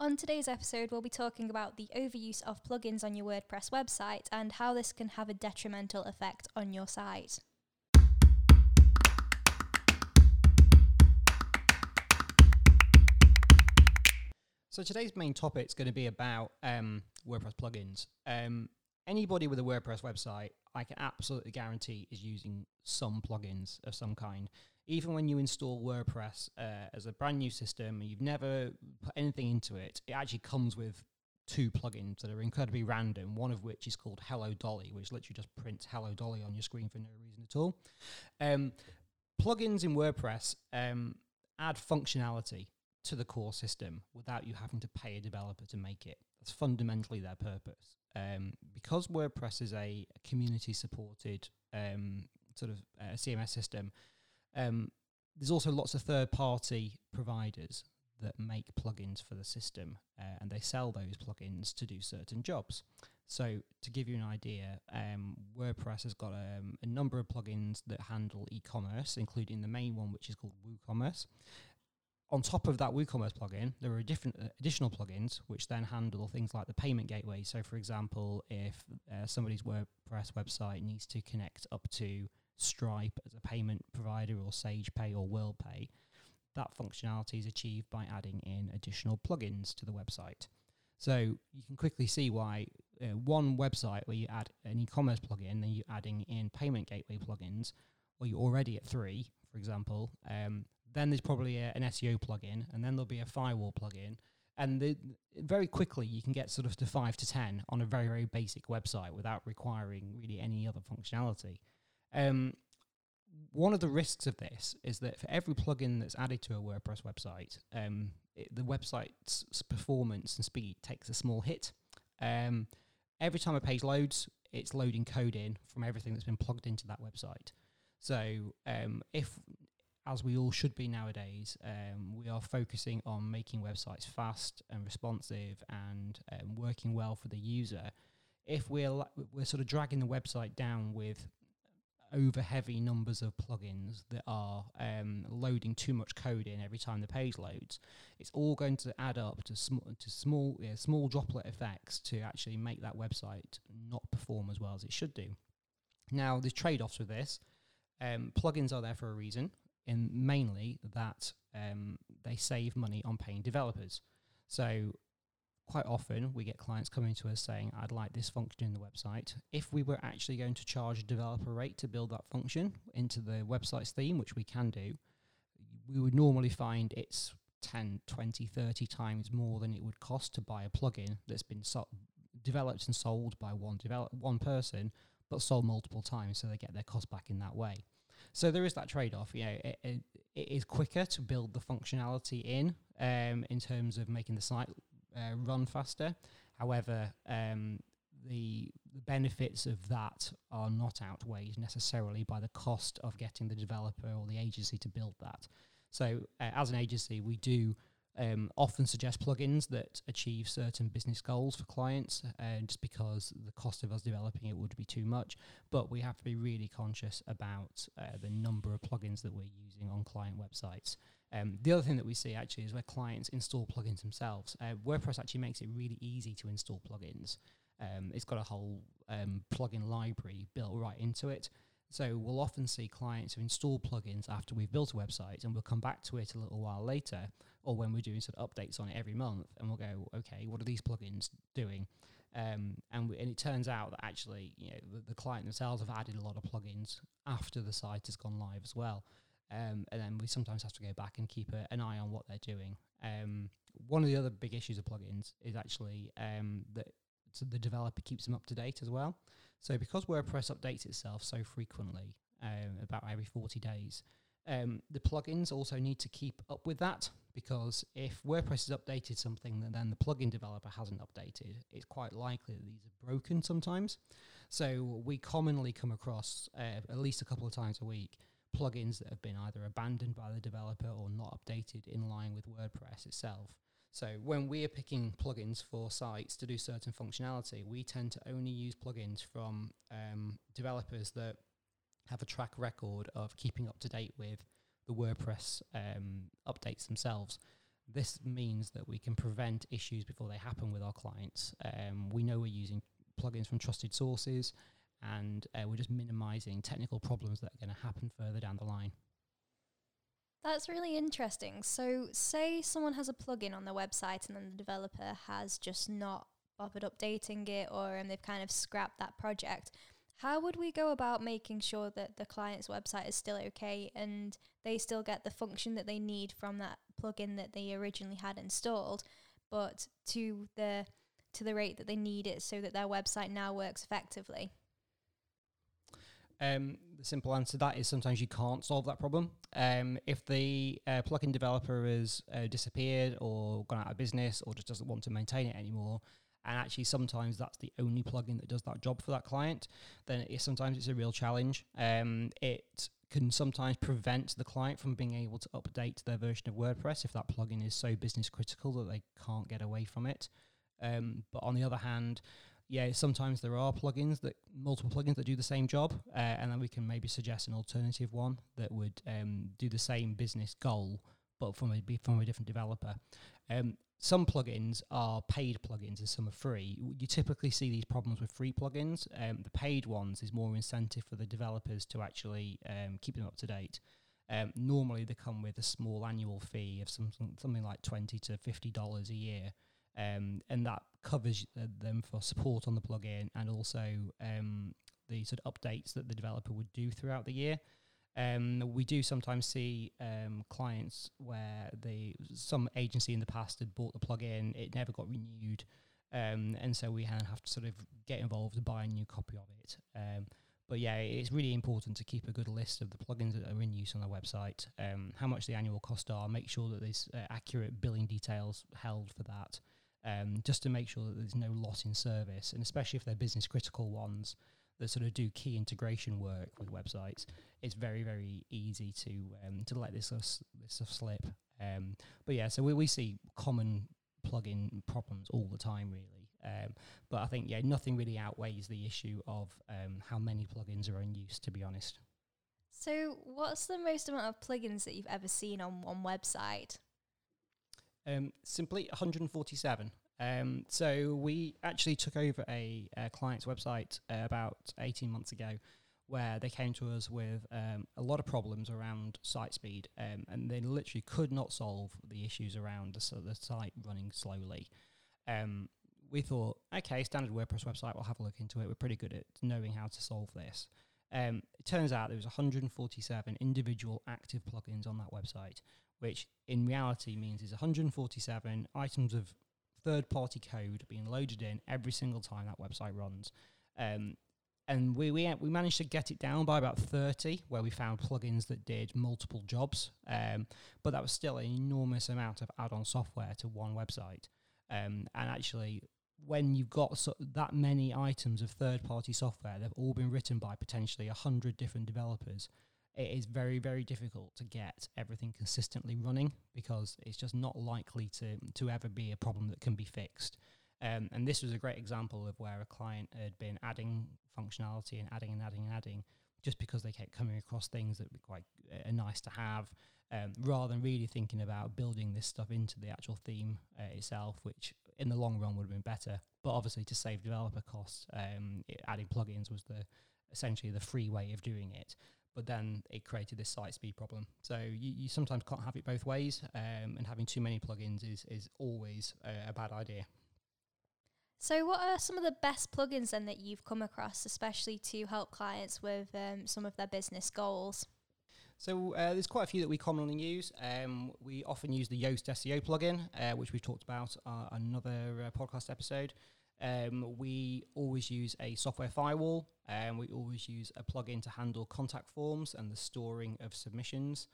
On today's episode, we'll be talking about the overuse of plugins on your WordPress website and how this can have a detrimental effect on your site. So today's main topic is going to be about um, WordPress plugins. Um, anybody with a WordPress website, I can absolutely guarantee, is using some plugins of some kind. Even when you install WordPress uh, as a brand new system and you've never put anything into it, it actually comes with two plugins that are incredibly random. One of which is called Hello Dolly, which literally just prints Hello Dolly on your screen for no reason at all. Um, plugins in WordPress um, add functionality to the core system without you having to pay a developer to make it. That's fundamentally their purpose. Um, because WordPress is a community supported um, sort of uh, CMS system, um, there's also lots of third party providers that make plugins for the system uh, and they sell those plugins to do certain jobs. So, to give you an idea, um, WordPress has got um, a number of plugins that handle e commerce, including the main one, which is called WooCommerce on top of that WooCommerce plugin, there are different uh, additional plugins which then handle things like the payment gateway. So, for example, if uh, somebody's WordPress website needs to connect up to Stripe as a payment provider, or SagePay, or WorldPay, that functionality is achieved by adding in additional plugins to the website. So you can quickly see why uh, one website where you add an e-commerce plugin, then you're adding in payment gateway plugins, or you're already at three, for example, um, then there's probably a, an SEO plugin, and then there'll be a firewall plugin. And the, very quickly, you can get sort of to five to 10 on a very, very basic website without requiring really any other functionality. Um, one of the risks of this is that for every plugin that's added to a WordPress website, um, it, the website's performance and speed takes a small hit. Um, every time a page loads, it's loading code in from everything that's been plugged into that website. So um, if as we all should be nowadays, um, we are focusing on making websites fast and responsive and um, working well for the user. If we're we're sort of dragging the website down with over heavy numbers of plugins that are um, loading too much code in every time the page loads, it's all going to add up to, sm- to small yeah, small droplet effects to actually make that website not perform as well as it should do. Now, there's trade-offs with this. Um, plugins are there for a reason in mainly that um, they save money on paying developers. So quite often we get clients coming to us saying, I'd like this function in the website. If we were actually going to charge a developer rate to build that function into the website's theme, which we can do, we would normally find it's 10, 20, 30 times more than it would cost to buy a plugin that's been so- developed and sold by one develop one person, but sold multiple times, so they get their cost back in that way. So there is that trade off. You know, it, it, it is quicker to build the functionality in um, in terms of making the site uh, run faster. However, um, the, the benefits of that are not outweighed necessarily by the cost of getting the developer or the agency to build that. So, uh, as an agency, we do um, often suggest plugins that achieve certain business goals for clients, uh, just because the cost of us developing it would be too much. But we have to be really conscious about uh, the number of plugins that we're using on client websites. Um, the other thing that we see actually is where clients install plugins themselves. Uh, WordPress actually makes it really easy to install plugins. Um, it's got a whole um, plugin library built right into it. So we'll often see clients who install plugins after we've built a website, and we'll come back to it a little while later or when we're doing sort of updates on it every month, and we'll go, okay, what are these plugins doing? Um, and, and it turns out that actually, you know, the, the, client themselves have added a lot of plugins after the site has gone live as well. Um, and then we sometimes have to go back and keep a, an eye on what they're doing. Um, one of the other big issues of plugins is actually um, that the developer keeps them up to date as well. So because WordPress updates itself so frequently, um, about every 40 days, um, the plugins also need to keep up with that because if WordPress has updated something that then the plugin developer hasn't updated, it's quite likely that these are broken sometimes. So we commonly come across uh, at least a couple of times a week plugins that have been either abandoned by the developer or not updated in line with WordPress itself. So when we are picking plugins for sites to do certain functionality, we tend to only use plugins from um, developers that have a track record of keeping up to date with the WordPress um, updates themselves. This means that we can prevent issues before they happen with our clients. Um, we know we're using plugins from trusted sources, and uh, we're just minimizing technical problems that are going to happen further down the line. That's really interesting. So, say someone has a plugin on their website and then the developer has just not bothered updating it or and they've kind of scrapped that project. How would we go about making sure that the client's website is still okay and they still get the function that they need from that plugin that they originally had installed, but to the to the rate that they need it so that their website now works effectively? Um, the simple answer to that is sometimes you can't solve that problem. Um, if the uh, plugin developer has uh, disappeared or gone out of business or just doesn't want to maintain it anymore, and actually sometimes that's the only plugin that does that job for that client, then it, sometimes it's a real challenge. Um, it can sometimes prevent the client from being able to update their version of WordPress if that plugin is so business critical that they can't get away from it. Um, but on the other hand, yeah, sometimes there are plugins that multiple plugins that do the same job, uh, and then we can maybe suggest an alternative one that would um, do the same business goal, but from a from a different developer. Um, some plugins are paid plugins and some are free. You typically see these problems with free plugins. Um, the paid ones is more incentive for the developers to actually um, keep them up to date. Um, normally, they come with a small annual fee of some, something like twenty to fifty dollars a year, um, and that covers uh, them for support on the plugin and also um, the sort of updates that the developer would do throughout the year. Um, we do sometimes see um, clients where they some agency in the past had bought the plugin, it never got renewed, um, and so we have to sort of get involved and buy a new copy of it. Um, but yeah, it's really important to keep a good list of the plugins that are in use on the website, um, how much the annual costs are, make sure that there's uh, accurate billing details held for that, um, just to make sure that there's no loss in service, and especially if they're business critical ones that sort of do key integration work with websites, it's very very easy to um, to let this this stuff slip. Um, but yeah, so we, we see common plugin problems all the time, really. Um, but I think yeah, nothing really outweighs the issue of um, how many plugins are in use. To be honest. So, what's the most amount of plugins that you've ever seen on one website? Um, simply 147. Um, so we actually took over a, a client's website uh, about 18 months ago where they came to us with um, a lot of problems around site speed um, and they literally could not solve the issues around the, the site running slowly. Um, we thought, okay, standard WordPress website, we'll have a look into it. We're pretty good at knowing how to solve this. Um, it turns out there was 147 individual active plugins on that website, which in reality means there's 147 items of third party code being loaded in every single time that website runs. Um, and we, we we managed to get it down by about 30 where we found plugins that did multiple jobs um, but that was still an enormous amount of add-on software to one website um, and actually when you've got so that many items of third-party software they've all been written by potentially 100 different developers it is very very difficult to get everything consistently running because it's just not likely to to ever be a problem that can be fixed. Um, and this was a great example of where a client had been adding functionality and adding and adding and adding just because they kept coming across things that were quite uh, nice to have um, rather than really thinking about building this stuff into the actual theme uh, itself which in the long run would have been better but obviously to save developer costs um, it, adding plugins was the essentially the free way of doing it but then it created this site speed problem. So you, you sometimes can't have it both ways, um, and having too many plugins is is always a, a bad idea. So, what are some of the best plugins then that you've come across, especially to help clients with um, some of their business goals? So uh, there's quite a few that we commonly use. Um, we often use the Yoast SEO plugin, uh, which we've talked about uh, another uh, podcast episode. Um, we always use a software firewall, and we always use a plugin to handle contact forms and the storing of submissions.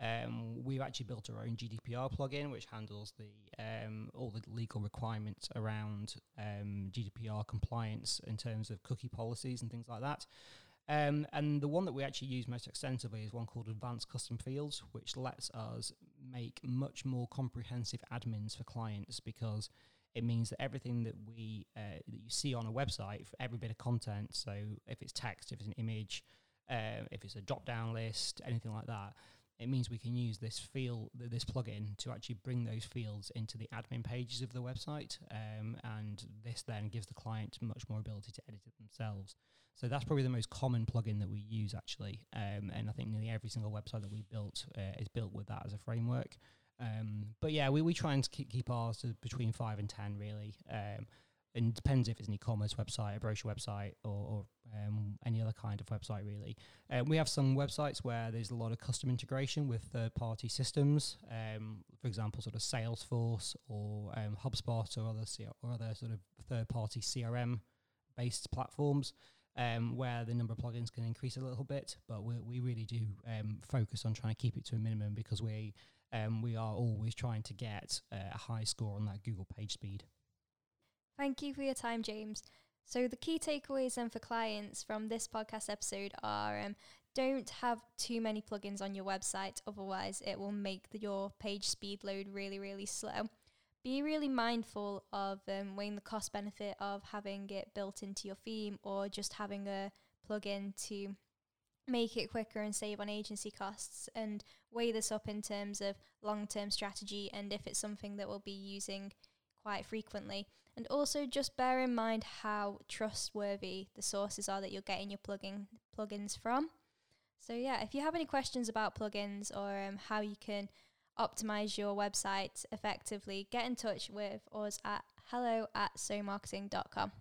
Um, we've actually built our own GDPR plugin, which handles the um, all the legal requirements around um, GDPR compliance in terms of cookie policies and things like that. Um, and the one that we actually use most extensively is one called Advanced Custom Fields, which lets us make much more comprehensive admins for clients because it means that everything that we uh, that you see on a website for every bit of content so if it's text if it's an image uh, if it's a drop down list anything like that it means we can use this field, this plugin, to actually bring those fields into the admin pages of the website, um, and this then gives the client much more ability to edit it themselves. So that's probably the most common plugin that we use actually, um, and I think nearly every single website that we built uh, is built with that as a framework. Um, but yeah, we, we try and keep, keep ours between five and ten really. Um, and it depends if it's an e-commerce website, a brochure website, or, or um, any other kind of website really. Uh, we have some websites where there's a lot of custom integration with third-party systems, um, for example, sort of Salesforce or um, HubSpot or other C- or other sort of third-party CRM-based platforms. Um, where the number of plugins can increase a little bit, but we, we really do um, focus on trying to keep it to a minimum because we um, we are always trying to get uh, a high score on that Google page speed. Thank you for your time, James. So, the key takeaways then for clients from this podcast episode are um, don't have too many plugins on your website, otherwise, it will make the, your page speed load really, really slow. Be really mindful of um, weighing the cost benefit of having it built into your theme or just having a plugin to make it quicker and save on agency costs and weigh this up in terms of long term strategy and if it's something that we'll be using quite frequently. And also just bear in mind how trustworthy the sources are that you're getting your plugin plugins from. So yeah, if you have any questions about plugins or um, how you can optimize your website effectively, get in touch with us at hello at somarketing.com.